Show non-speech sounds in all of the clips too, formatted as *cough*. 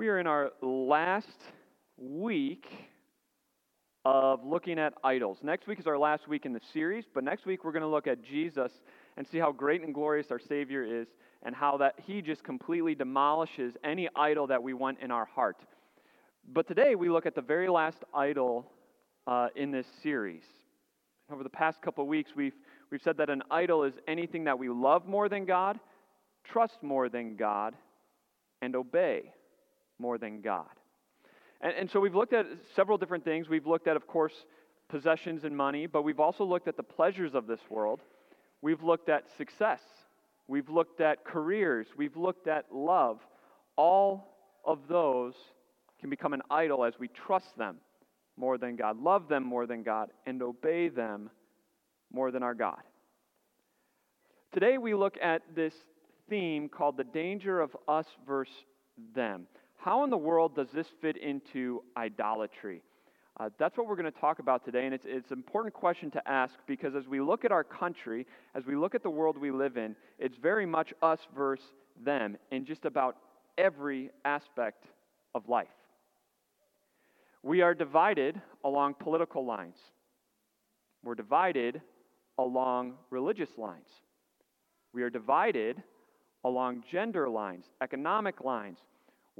We are in our last week of looking at idols. Next week is our last week in the series, but next week we're going to look at Jesus and see how great and glorious our Savior is and how that He just completely demolishes any idol that we want in our heart. But today we look at the very last idol uh, in this series. Over the past couple weeks, we've, we've said that an idol is anything that we love more than God, trust more than God, and obey more than God. And, and so we've looked at several different things. We've looked at, of course, possessions and money, but we've also looked at the pleasures of this world. We've looked at success. We've looked at careers. We've looked at love. All of those can become an idol as we trust them more than God, love them more than God, and obey them more than our God. Today we look at this theme called the danger of us versus them. How in the world does this fit into idolatry? Uh, that's what we're going to talk about today, and it's, it's an important question to ask because as we look at our country, as we look at the world we live in, it's very much us versus them in just about every aspect of life. We are divided along political lines, we're divided along religious lines, we are divided along gender lines, economic lines,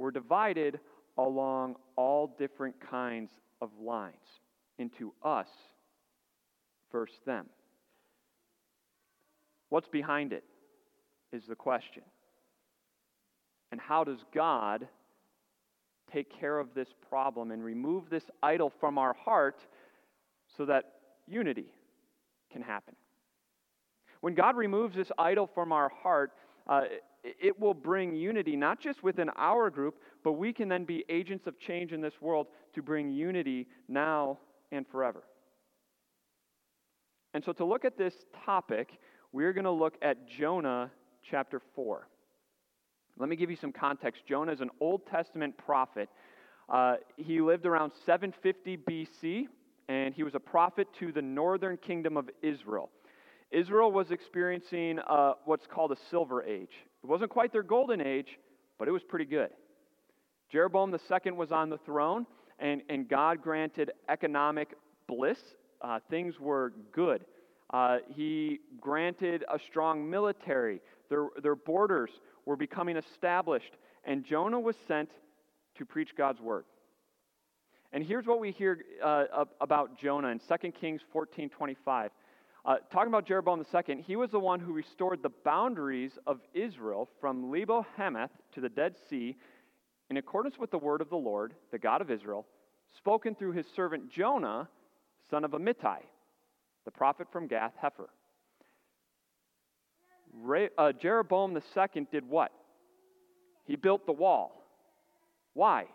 we're divided along all different kinds of lines into us versus them. What's behind it is the question. And how does God take care of this problem and remove this idol from our heart so that unity can happen? When God removes this idol from our heart, uh, it will bring unity, not just within our group, but we can then be agents of change in this world to bring unity now and forever. And so, to look at this topic, we're going to look at Jonah chapter 4. Let me give you some context. Jonah is an Old Testament prophet. Uh, he lived around 750 BC, and he was a prophet to the northern kingdom of Israel. Israel was experiencing uh, what's called a silver age. It wasn't quite their golden age, but it was pretty good. Jeroboam II was on the throne, and, and God granted economic bliss. Uh, things were good. Uh, he granted a strong military. Their, their borders were becoming established, and Jonah was sent to preach God's word. And here's what we hear uh, about Jonah in 2 Kings 14 25. Uh, talking about Jeroboam II, he was the one who restored the boundaries of Israel from Lebo Hamath to the Dead Sea in accordance with the word of the Lord, the God of Israel, spoken through his servant Jonah, son of Amittai, the prophet from Gath Hepher. Re- uh, Jeroboam II did what? He built the wall. Why?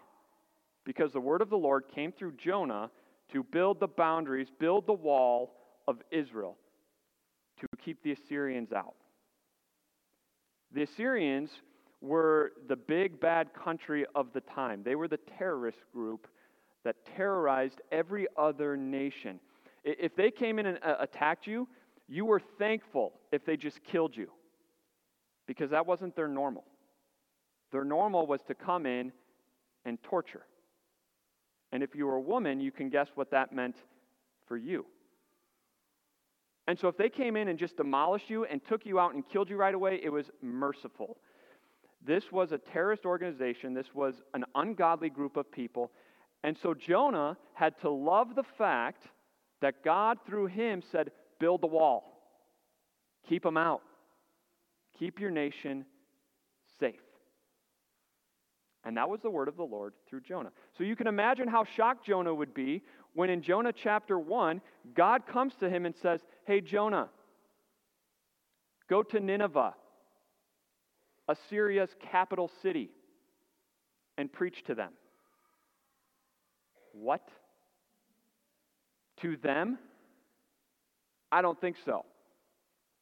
Because the word of the Lord came through Jonah to build the boundaries, build the wall of Israel to keep the Assyrians out. The Assyrians were the big bad country of the time. They were the terrorist group that terrorized every other nation. If they came in and uh, attacked you, you were thankful if they just killed you because that wasn't their normal. Their normal was to come in and torture. And if you were a woman, you can guess what that meant for you. And so if they came in and just demolished you and took you out and killed you right away, it was merciful. This was a terrorist organization, this was an ungodly group of people. And so Jonah had to love the fact that God, through him, said, Build the wall, keep them out, keep your nation safe. And that was the word of the Lord through Jonah. So you can imagine how shocked Jonah would be when in Jonah chapter 1, God comes to him and says, Hey, Jonah, go to Nineveh, Assyria's capital city, and preach to them. What? To them? I don't think so.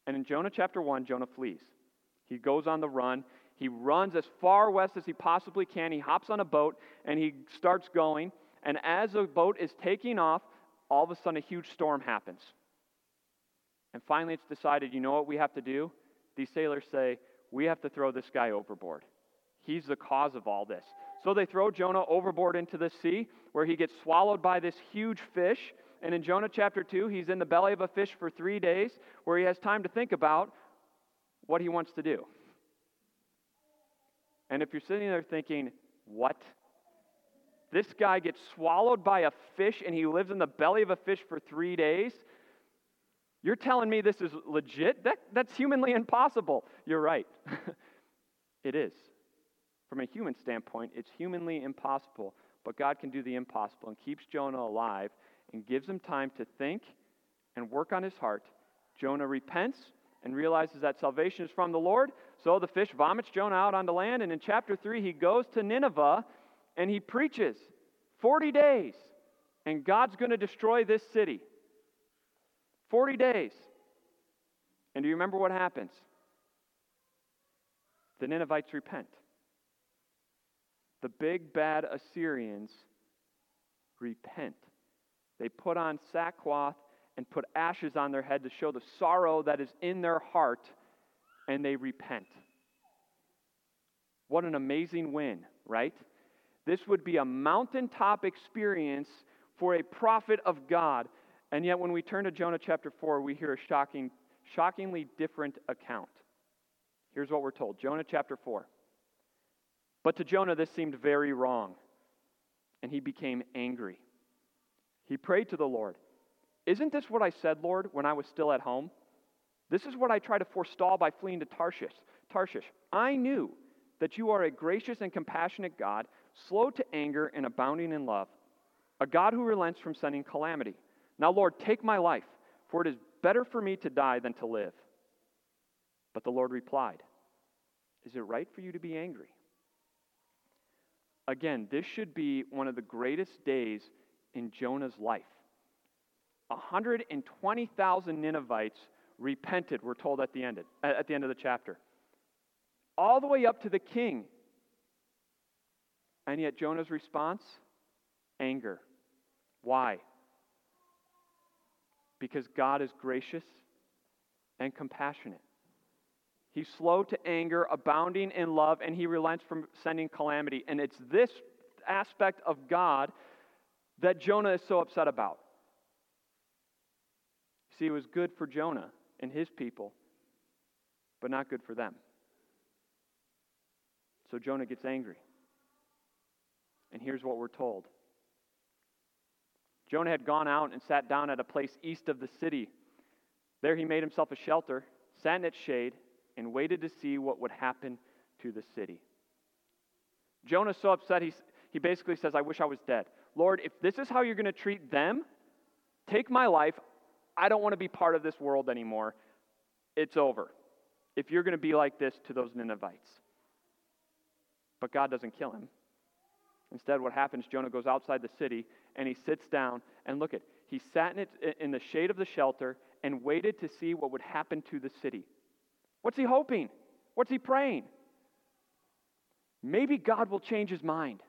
And in Jonah chapter 1, Jonah flees. He goes on the run. He runs as far west as he possibly can. He hops on a boat and he starts going. And as the boat is taking off, all of a sudden a huge storm happens. And finally it's decided, you know what we have to do? These sailors say, we have to throw this guy overboard. He's the cause of all this. So they throw Jonah overboard into the sea, where he gets swallowed by this huge fish. And in Jonah chapter 2, he's in the belly of a fish for three days, where he has time to think about what he wants to do. And if you're sitting there thinking, what? This guy gets swallowed by a fish and he lives in the belly of a fish for three days? You're telling me this is legit? That, that's humanly impossible. You're right. *laughs* it is. From a human standpoint, it's humanly impossible. But God can do the impossible and keeps Jonah alive and gives him time to think and work on his heart. Jonah repents and realizes that salvation is from the Lord. So the fish vomits Jonah out onto land. And in chapter 3, he goes to Nineveh and he preaches 40 days. And God's going to destroy this city. 40 days. And do you remember what happens? The Ninevites repent. The big bad Assyrians repent. They put on sackcloth and put ashes on their head to show the sorrow that is in their heart, and they repent. What an amazing win, right? This would be a mountaintop experience for a prophet of God. And yet, when we turn to Jonah chapter 4, we hear a shocking, shockingly different account. Here's what we're told Jonah chapter 4. But to Jonah, this seemed very wrong, and he became angry. He prayed to the Lord Isn't this what I said, Lord, when I was still at home? This is what I tried to forestall by fleeing to Tarshish. Tarshish. I knew that you are a gracious and compassionate God, slow to anger and abounding in love, a God who relents from sending calamity. Now, Lord, take my life, for it is better for me to die than to live. But the Lord replied, Is it right for you to be angry? Again, this should be one of the greatest days in Jonah's life. 120,000 Ninevites repented, we're told at the, end at the end of the chapter. All the way up to the king. And yet, Jonah's response? Anger. Why? Because God is gracious and compassionate. He's slow to anger, abounding in love, and he relents from sending calamity. And it's this aspect of God that Jonah is so upset about. See, it was good for Jonah and his people, but not good for them. So Jonah gets angry. And here's what we're told Jonah had gone out and sat down at a place east of the city. There he made himself a shelter, sat in its shade, and waited to see what would happen to the city. Jonah's so upset, he, he basically says, I wish I was dead. Lord, if this is how you're going to treat them, take my life. I don't want to be part of this world anymore. It's over. If you're going to be like this to those Ninevites. But God doesn't kill him. Instead, what happens, Jonah goes outside the city and he sits down and look at he sat in, it, in the shade of the shelter and waited to see what would happen to the city. What's he hoping? What's he praying? Maybe God will change his mind.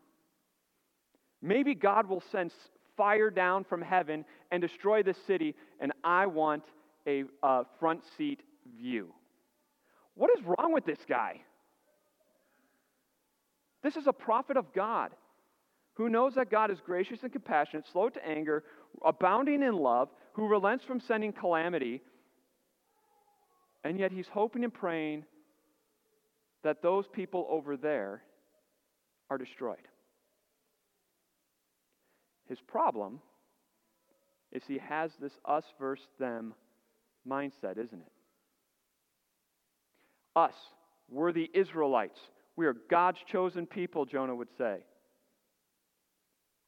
Maybe God will send fire down from heaven and destroy the city, and I want a uh, front seat view. What is wrong with this guy? This is a prophet of God who knows that God is gracious and compassionate, slow to anger, abounding in love, who relents from sending calamity, and yet he's hoping and praying that those people over there are destroyed. His problem is he has this us versus them mindset, isn't it? Us, we're the Israelites. We are God's chosen people, Jonah would say.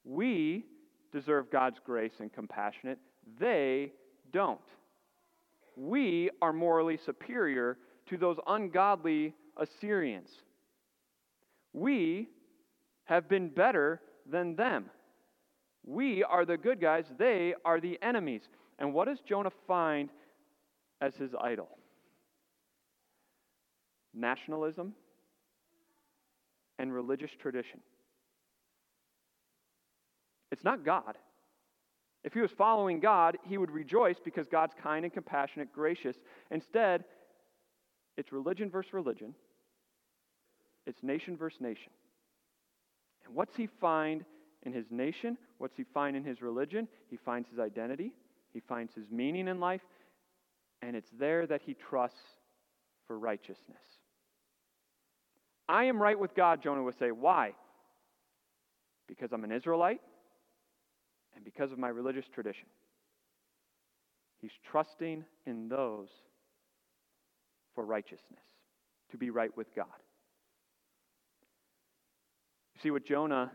We deserve God's grace and compassionate. They don't. We are morally superior to those ungodly Assyrians. We have been better than them. We are the good guys, they are the enemies. And what does Jonah find as his idol? Nationalism and religious tradition. It's not God. If he was following God, he would rejoice because God's kind and compassionate, gracious. Instead, it's religion versus religion, it's nation versus nation. And what's he find in his nation? What's he find in his religion? He finds his identity, he finds his meaning in life, and it's there that he trusts for righteousness. I am right with God, Jonah would say. Why? Because I'm an Israelite and because of my religious tradition. He's trusting in those for righteousness, to be right with God. You see, what Jonah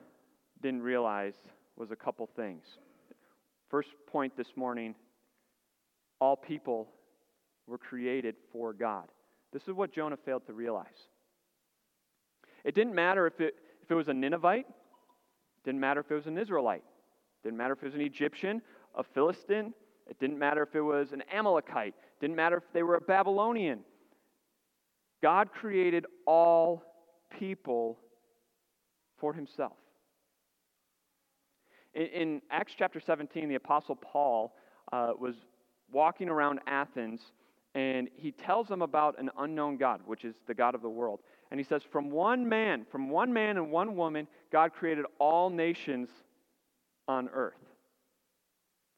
didn't realize was a couple things. First point this morning all people were created for God. This is what Jonah failed to realize. It didn't matter if it, if it was a Ninevite, it didn't matter if it was an Israelite, it didn't matter if it was an Egyptian, a Philistine, it didn't matter if it was an Amalekite, it didn't matter if they were a Babylonian. God created all people for himself. In, in Acts chapter 17, the Apostle Paul uh, was walking around Athens and he tells them about an unknown God, which is the God of the world. And he says, From one man, from one man and one woman, God created all nations on earth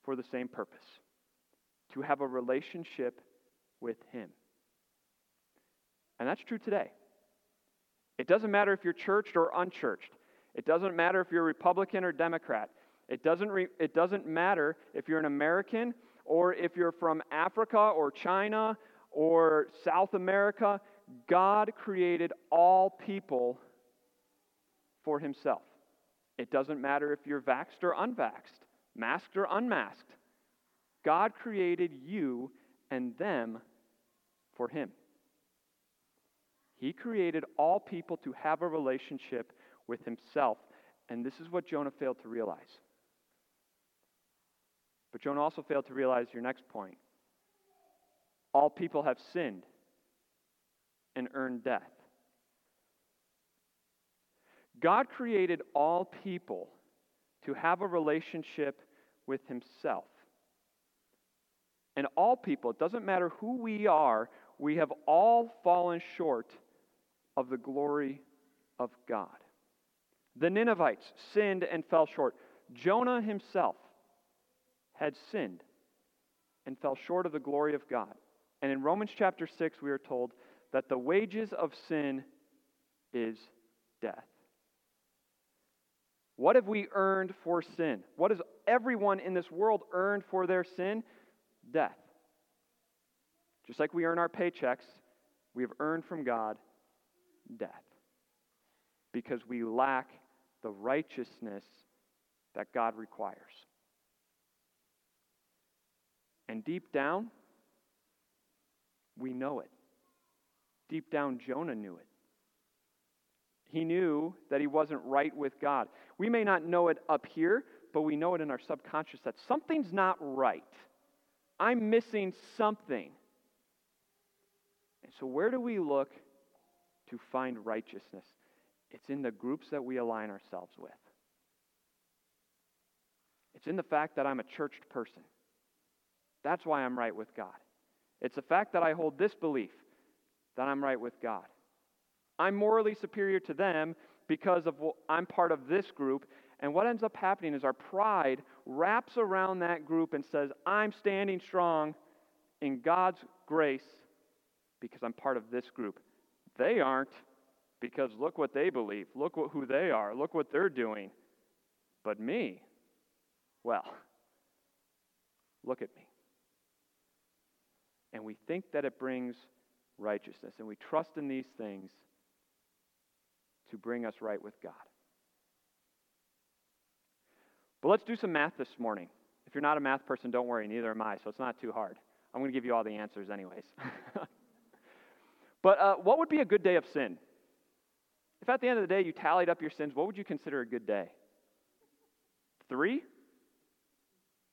for the same purpose to have a relationship with Him. And that's true today. It doesn't matter if you're churched or unchurched. It doesn't matter if you're Republican or Democrat. It doesn't, re- it doesn't matter if you're an American or if you're from Africa or China or South America. God created all people for himself. It doesn't matter if you're vaxxed or unvaxxed, masked or unmasked. God created you and them for him. He created all people to have a relationship with himself. And this is what Jonah failed to realize. But Jonah also failed to realize your next point. All people have sinned and earned death. God created all people to have a relationship with Himself. And all people, it doesn't matter who we are, we have all fallen short of the glory of God. The Ninevites sinned and fell short. Jonah himself had sinned and fell short of the glory of God. And in Romans chapter 6, we are told that the wages of sin is death. What have we earned for sin? What has everyone in this world earned for their sin? Death. Just like we earn our paychecks, we have earned from God death. Because we lack the righteousness that God requires. And deep down, we know it. Deep down, Jonah knew it. He knew that he wasn't right with God. We may not know it up here, but we know it in our subconscious that something's not right. I'm missing something. And so, where do we look to find righteousness? It's in the groups that we align ourselves with. It's in the fact that I'm a churched person. That's why I'm right with God. It's the fact that I hold this belief that I'm right with God. I'm morally superior to them because of I'm part of this group. And what ends up happening is our pride wraps around that group and says, I'm standing strong in God's grace because I'm part of this group. They aren't because look what they believe. Look what, who they are. Look what they're doing. But me, well, look at me and we think that it brings righteousness, and we trust in these things to bring us right with God. But let's do some math this morning. If you're not a math person, don't worry, neither am I, so it's not too hard. I'm going to give you all the answers, anyways. *laughs* but uh, what would be a good day of sin? If at the end of the day you tallied up your sins, what would you consider a good day? Three?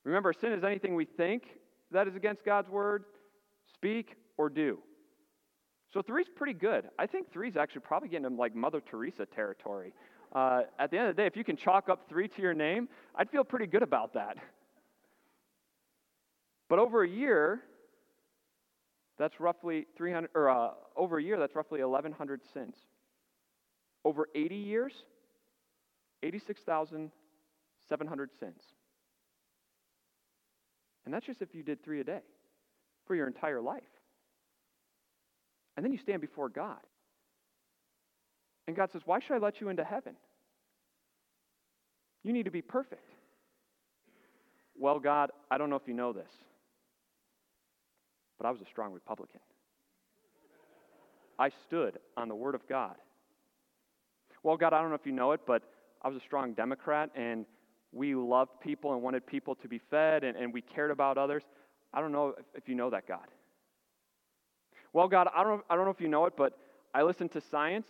Remember, sin is anything we think that is against God's word, speak, or do. So three's pretty good. I think three's actually probably getting into like Mother Teresa territory. Uh, at the end of the day, if you can chalk up three to your name, I'd feel pretty good about that. But over a year, that's roughly 300, or uh, over a year, that's roughly 1,100 sins. Over 80 years, 86,700 sins. And that's just if you did three a day for your entire life. And then you stand before God. And God says, Why should I let you into heaven? You need to be perfect. Well, God, I don't know if you know this, but I was a strong Republican. I stood on the Word of God. Well, God, I don't know if you know it, but I was a strong Democrat, and we loved people and wanted people to be fed, and, and we cared about others. I don't know if, if you know that, God. Well, God, I don't, I don't know if you know it, but I listened to science,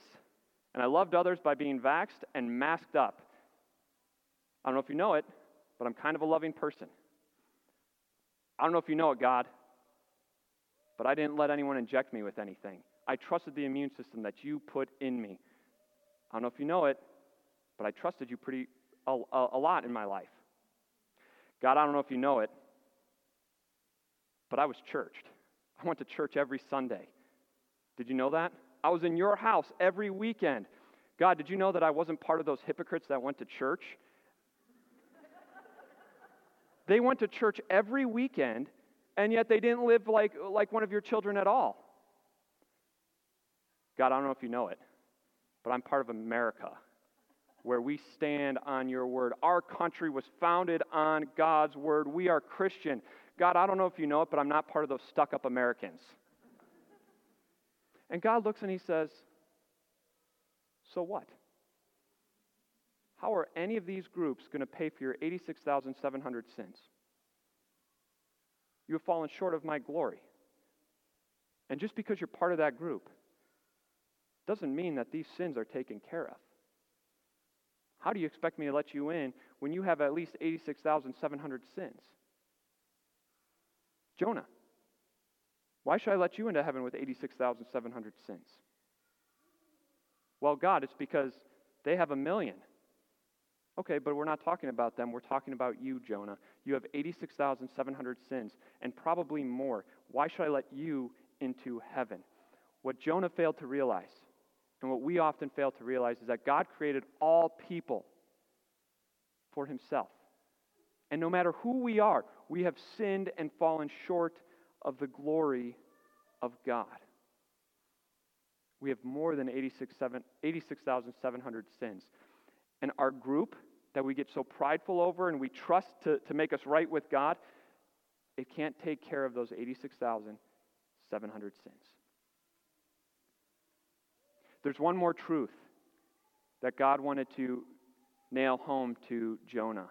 and I loved others by being vaxxed and masked up. I don't know if you know it, but I'm kind of a loving person. I don't know if you know it, God, but I didn't let anyone inject me with anything. I trusted the immune system that you put in me. I don't know if you know it, but I trusted you pretty a, a, a lot in my life. God, I don't know if you know it, but I was churched. I went to church every Sunday. Did you know that? I was in your house every weekend. God, did you know that I wasn't part of those hypocrites that went to church? they went to church every weekend, and yet they didn't live like, like one of your children at all. God, I don't know if you know it, but I'm part of America where we stand on your word. Our country was founded on God's word. We are Christian. God, I don't know if you know it, but I'm not part of those stuck up Americans. And God looks and he says, So what? How are any of these groups going to pay for your 86,700 sins? You have fallen short of my glory. And just because you're part of that group doesn't mean that these sins are taken care of. How do you expect me to let you in when you have at least 86,700 sins? Jonah, why should I let you into heaven with 86,700 sins? Well, God, it's because they have a million. Okay, but we're not talking about them. We're talking about you, Jonah. You have 86,700 sins and probably more. Why should I let you into heaven? What Jonah failed to realize and what we often fail to realize is that God created all people for himself. And no matter who we are, we have sinned and fallen short of the glory of God. We have more than 86,700 86, sins. And our group that we get so prideful over and we trust to, to make us right with God, it can't take care of those 86,700 sins. There's one more truth that God wanted to nail home to Jonah.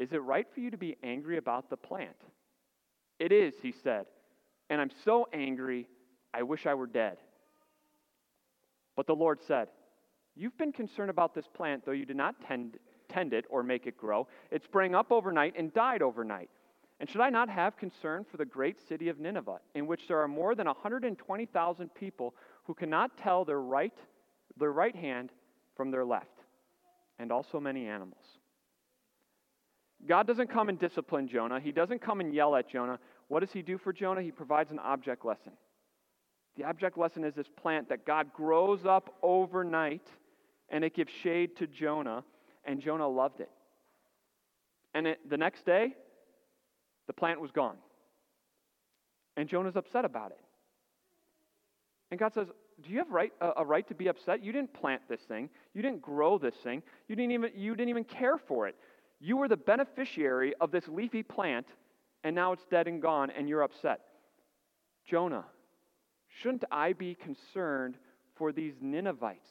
Is it right for you to be angry about the plant? It is, he said. And I'm so angry, I wish I were dead. But the Lord said, You've been concerned about this plant, though you did not tend, tend it or make it grow. It sprang up overnight and died overnight. And should I not have concern for the great city of Nineveh, in which there are more than 120,000 people who cannot tell their right, their right hand from their left, and also many animals? God doesn't come and discipline Jonah. He doesn't come and yell at Jonah. What does he do for Jonah? He provides an object lesson. The object lesson is this plant that God grows up overnight and it gives shade to Jonah, and Jonah loved it. And it, the next day, the plant was gone. And Jonah's upset about it. And God says, Do you have right, a, a right to be upset? You didn't plant this thing. You didn't grow this thing. You didn't, even, you didn't even care for it. You were the beneficiary of this leafy plant, and now it's dead and gone, and you're upset. Jonah, shouldn't I be concerned for these Ninevites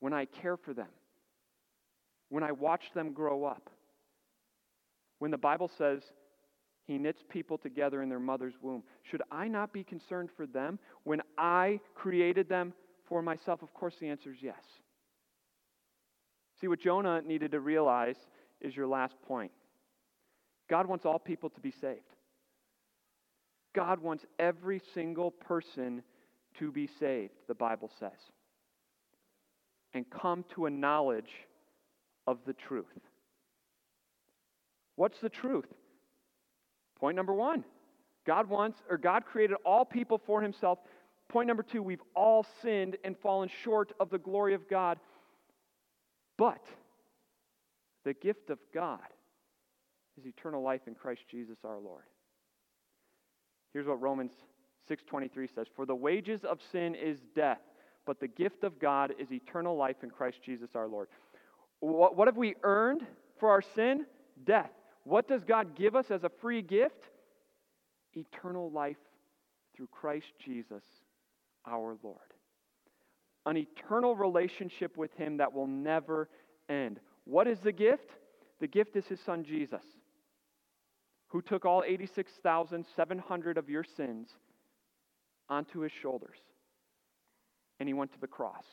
when I care for them? When I watch them grow up? When the Bible says he knits people together in their mother's womb, should I not be concerned for them when I created them for myself? Of course, the answer is yes. See, what Jonah needed to realize is your last point. God wants all people to be saved. God wants every single person to be saved, the Bible says, and come to a knowledge of the truth. What's the truth? Point number one God wants, or God created all people for himself. Point number two, we've all sinned and fallen short of the glory of God. But the gift of God is eternal life in Christ Jesus our Lord. Here's what Romans 6:23 says, "For the wages of sin is death, but the gift of God is eternal life in Christ Jesus our Lord." What, what have we earned for our sin? Death. What does God give us as a free gift? Eternal life through Christ Jesus our Lord. An eternal relationship with Him that will never end. What is the gift? The gift is His Son Jesus who took all 86,700 of your sins onto his shoulders. And he went to the cross.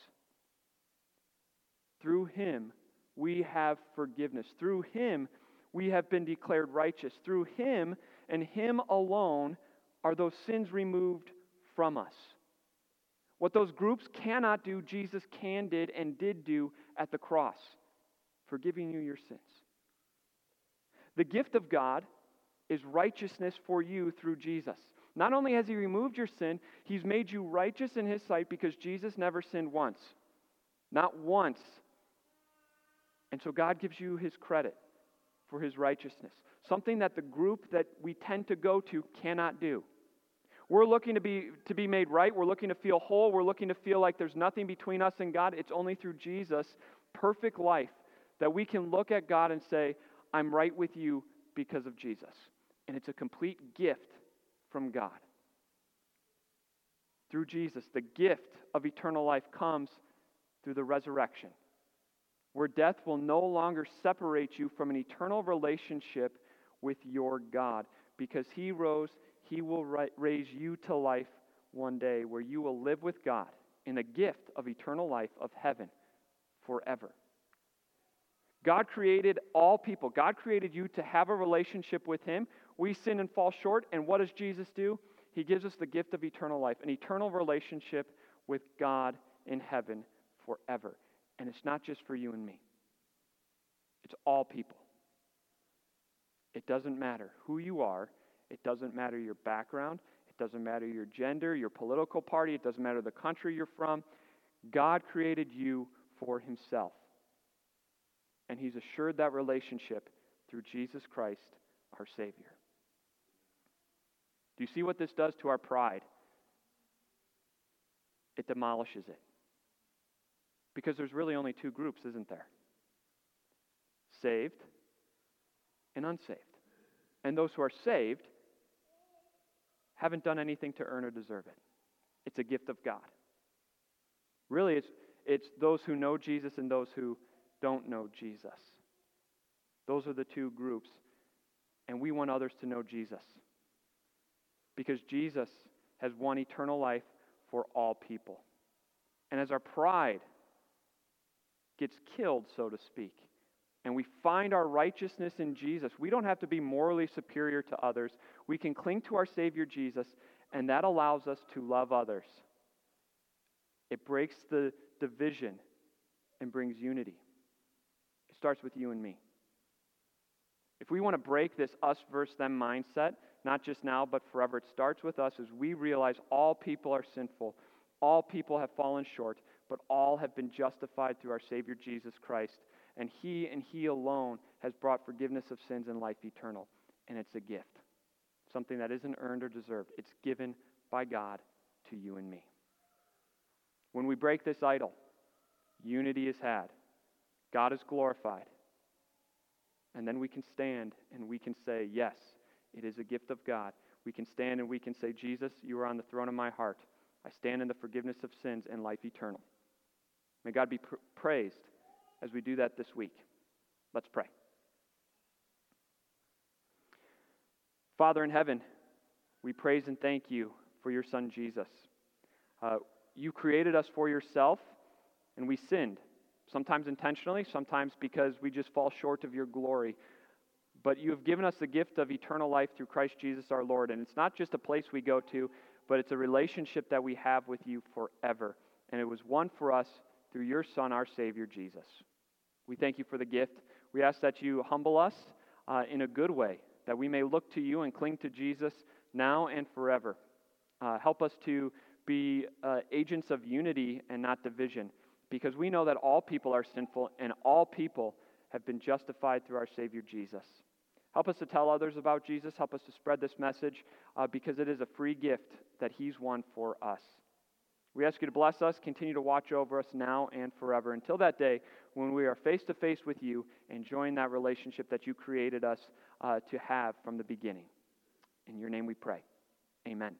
Through him, we have forgiveness. Through him, we have been declared righteous. Through him and him alone are those sins removed from us. What those groups cannot do, Jesus can, did, and did do at the cross, forgiving you your sins. The gift of God is righteousness for you through Jesus. Not only has He removed your sin, He's made you righteous in His sight because Jesus never sinned once. Not once. And so God gives you His credit for His righteousness, something that the group that we tend to go to cannot do. We're looking to be, to be made right. We're looking to feel whole. We're looking to feel like there's nothing between us and God. It's only through Jesus' perfect life that we can look at God and say, I'm right with you because of Jesus and it's a complete gift from God. Through Jesus, the gift of eternal life comes through the resurrection, where death will no longer separate you from an eternal relationship with your God. Because he rose, he will raise you to life one day, where you will live with God in the gift of eternal life of heaven forever. God created all people. God created you to have a relationship with Him we sin and fall short, and what does Jesus do? He gives us the gift of eternal life, an eternal relationship with God in heaven forever. And it's not just for you and me, it's all people. It doesn't matter who you are, it doesn't matter your background, it doesn't matter your gender, your political party, it doesn't matter the country you're from. God created you for Himself. And He's assured that relationship through Jesus Christ, our Savior. Do you see what this does to our pride? It demolishes it. Because there's really only two groups, isn't there? Saved and unsaved. And those who are saved haven't done anything to earn or deserve it. It's a gift of God. Really, it's, it's those who know Jesus and those who don't know Jesus. Those are the two groups. And we want others to know Jesus because Jesus has won eternal life for all people. And as our pride gets killed, so to speak, and we find our righteousness in Jesus, we don't have to be morally superior to others. We can cling to our Savior Jesus, and that allows us to love others. It breaks the division and brings unity. It starts with you and me. If we want to break this us versus them mindset, not just now, but forever. It starts with us as we realize all people are sinful, all people have fallen short, but all have been justified through our Savior Jesus Christ. And He and He alone has brought forgiveness of sins and life eternal. And it's a gift, something that isn't earned or deserved. It's given by God to you and me. When we break this idol, unity is had, God is glorified. And then we can stand and we can say, Yes, it is a gift of God. We can stand and we can say, Jesus, you are on the throne of my heart. I stand in the forgiveness of sins and life eternal. May God be pr- praised as we do that this week. Let's pray. Father in heaven, we praise and thank you for your Son Jesus. Uh, you created us for yourself, and we sinned. sometimes intentionally, sometimes because we just fall short of your glory. But you have given us the gift of eternal life through Christ Jesus our Lord. And it's not just a place we go to, but it's a relationship that we have with you forever. And it was won for us through your Son, our Savior, Jesus. We thank you for the gift. We ask that you humble us uh, in a good way, that we may look to you and cling to Jesus now and forever. Uh, help us to be uh, agents of unity and not division, because we know that all people are sinful and all people have been justified through our Savior Jesus. Help us to tell others about Jesus. Help us to spread this message uh, because it is a free gift that He's won for us. We ask you to bless us, continue to watch over us now and forever until that day when we are face to face with you, enjoying that relationship that you created us uh, to have from the beginning. In your name we pray. Amen.